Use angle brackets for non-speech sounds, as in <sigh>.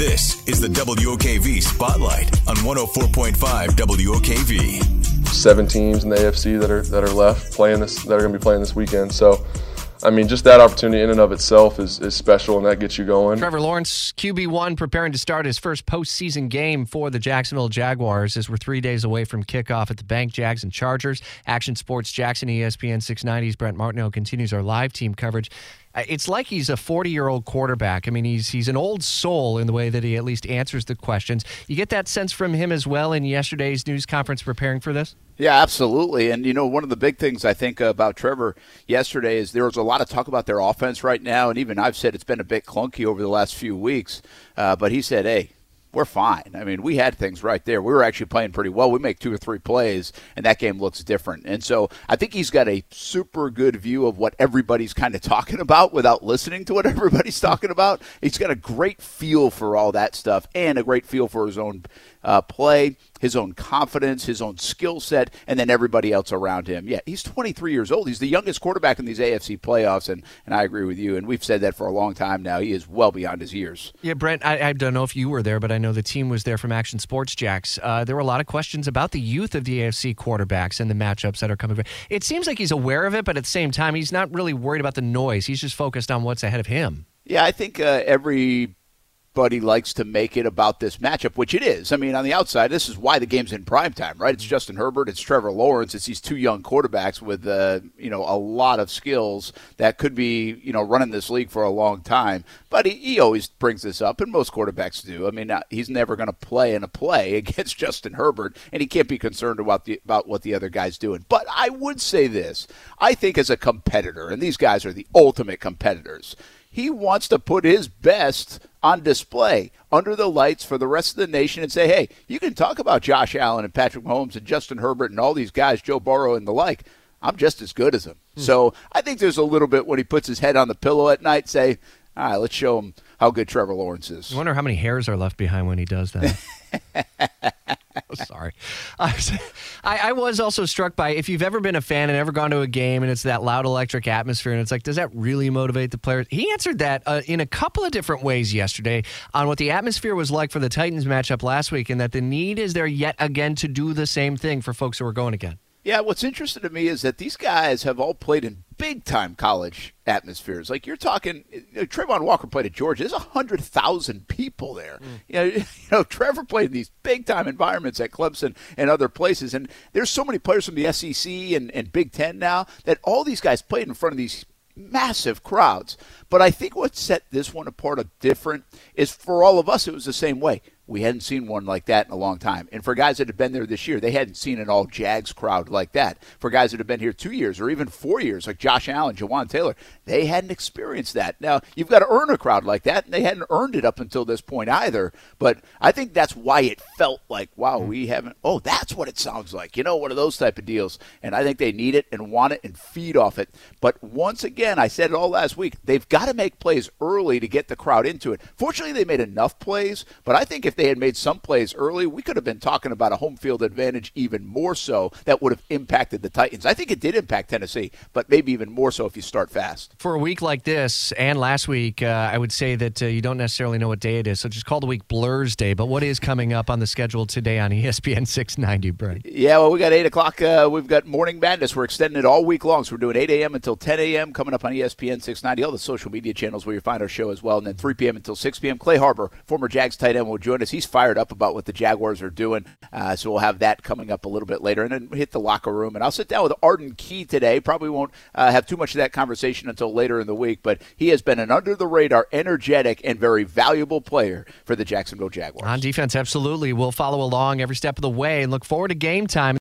This is the WOKV Spotlight on 104.5 WOKV. Seven teams in the AFC that are that are left playing this that are going to be playing this weekend. So I mean, just that opportunity in and of itself is, is special, and that gets you going. Trevor Lawrence, QB1, preparing to start his first postseason game for the Jacksonville Jaguars as we're three days away from kickoff at the Bank Jags and Chargers. Action Sports Jax, ESPN 690's Brent Martineau continues our live team coverage. Uh, it's like he's a 40 year old quarterback. I mean, he's he's an old soul in the way that he at least answers the questions. You get that sense from him as well in yesterday's news conference preparing for this? Yeah, absolutely. And, you know, one of the big things I think about Trevor yesterday is there was a lot of talk about their offense right now. And even I've said it's been a bit clunky over the last few weeks. Uh, but he said, hey, we're fine. I mean, we had things right there. We were actually playing pretty well. We make two or three plays, and that game looks different. And so I think he's got a super good view of what everybody's kind of talking about without listening to what <laughs> everybody's talking about. He's got a great feel for all that stuff and a great feel for his own uh, play, his own confidence, his own skill set, and then everybody else around him. Yeah, he's 23 years old. He's the youngest quarterback in these AFC playoffs, and, and I agree with you. And we've said that for a long time now. He is well beyond his years. Yeah, Brent, I, I don't know if you were there, but I know the team was there from Action Sports Jax. Uh, there were a lot of questions about the youth of the AFC quarterbacks and the matchups that are coming. It seems like he's aware of it, but at the same time, he's not really worried about the noise. He's just focused on what's ahead of him. Yeah, I think uh, every everybody likes to make it about this matchup, which it is. I mean, on the outside, this is why the game's in prime time, right? It's Justin Herbert, it's Trevor Lawrence, it's these two young quarterbacks with uh, you know a lot of skills that could be you know running this league for a long time. But he, he always brings this up, and most quarterbacks do. I mean, uh, he's never going to play in a play <laughs> against Justin Herbert, and he can't be concerned about the about what the other guy's doing. But I would say this: I think as a competitor, and these guys are the ultimate competitors he wants to put his best on display under the lights for the rest of the nation and say, hey, you can talk about Josh Allen and Patrick Mahomes and Justin Herbert and all these guys, Joe Burrow and the like. I'm just as good as them. Hmm. So I think there's a little bit when he puts his head on the pillow at night, say, all right, let's show him how good Trevor Lawrence is. I wonder how many hairs are left behind when he does that. <laughs> <laughs> Sorry. <laughs> I, I was also struck by if you've ever been a fan and ever gone to a game and it's that loud electric atmosphere and it's like, does that really motivate the players? He answered that uh, in a couple of different ways yesterday on what the atmosphere was like for the Titans matchup last week and that the need is there yet again to do the same thing for folks who are going again. Yeah, what's interesting to me is that these guys have all played in big time college atmospheres. Like you're talking, you know, Travon Walker played at Georgia. There's hundred thousand people there. Mm. You, know, <laughs> you know, Trevor played in these big time environments at Clemson and other places. And there's so many players from the SEC and, and Big Ten now that all these guys played in front of these massive crowds. But I think what set this one apart a different is for all of us, it was the same way. We hadn't seen one like that in a long time. And for guys that have been there this year, they hadn't seen an all Jags crowd like that. For guys that have been here two years or even four years, like Josh Allen, Jawaan Taylor, they hadn't experienced that. Now, you've got to earn a crowd like that, and they hadn't earned it up until this point either. But I think that's why it felt like, wow, hmm. we haven't, oh, that's what it sounds like. You know, one of those type of deals. And I think they need it and want it and feed off it. But once again, I said it all last week, they've got to make plays early to get the crowd into it. Fortunately, they made enough plays, but I think if they had made some plays early, we could have been talking about a home field advantage even more so that would have impacted the Titans. I think it did impact Tennessee, but maybe even more so if you start fast. For a week like this and last week, uh, I would say that uh, you don't necessarily know what day it is, so just call the week Blurs Day. But what is coming up on the schedule today on <laughs> ESPN 690, Brent? Yeah, well, we got 8 o'clock. Uh, we've got Morning Madness. We're extending it all week long, so we're doing 8 a.m. until 10 a.m. coming up on ESPN 690, all the social media channels where you find our show as well. And then 3 p.m. until 6 p.m. Clay Harbor, former Jags tight end, will join us. He's fired up about what the Jaguars are doing. Uh, so we'll have that coming up a little bit later. And then hit the locker room. And I'll sit down with Arden Key today. Probably won't uh, have too much of that conversation until later in the week. But he has been an under the radar, energetic, and very valuable player for the Jacksonville Jaguars. On defense, absolutely. We'll follow along every step of the way and look forward to game time.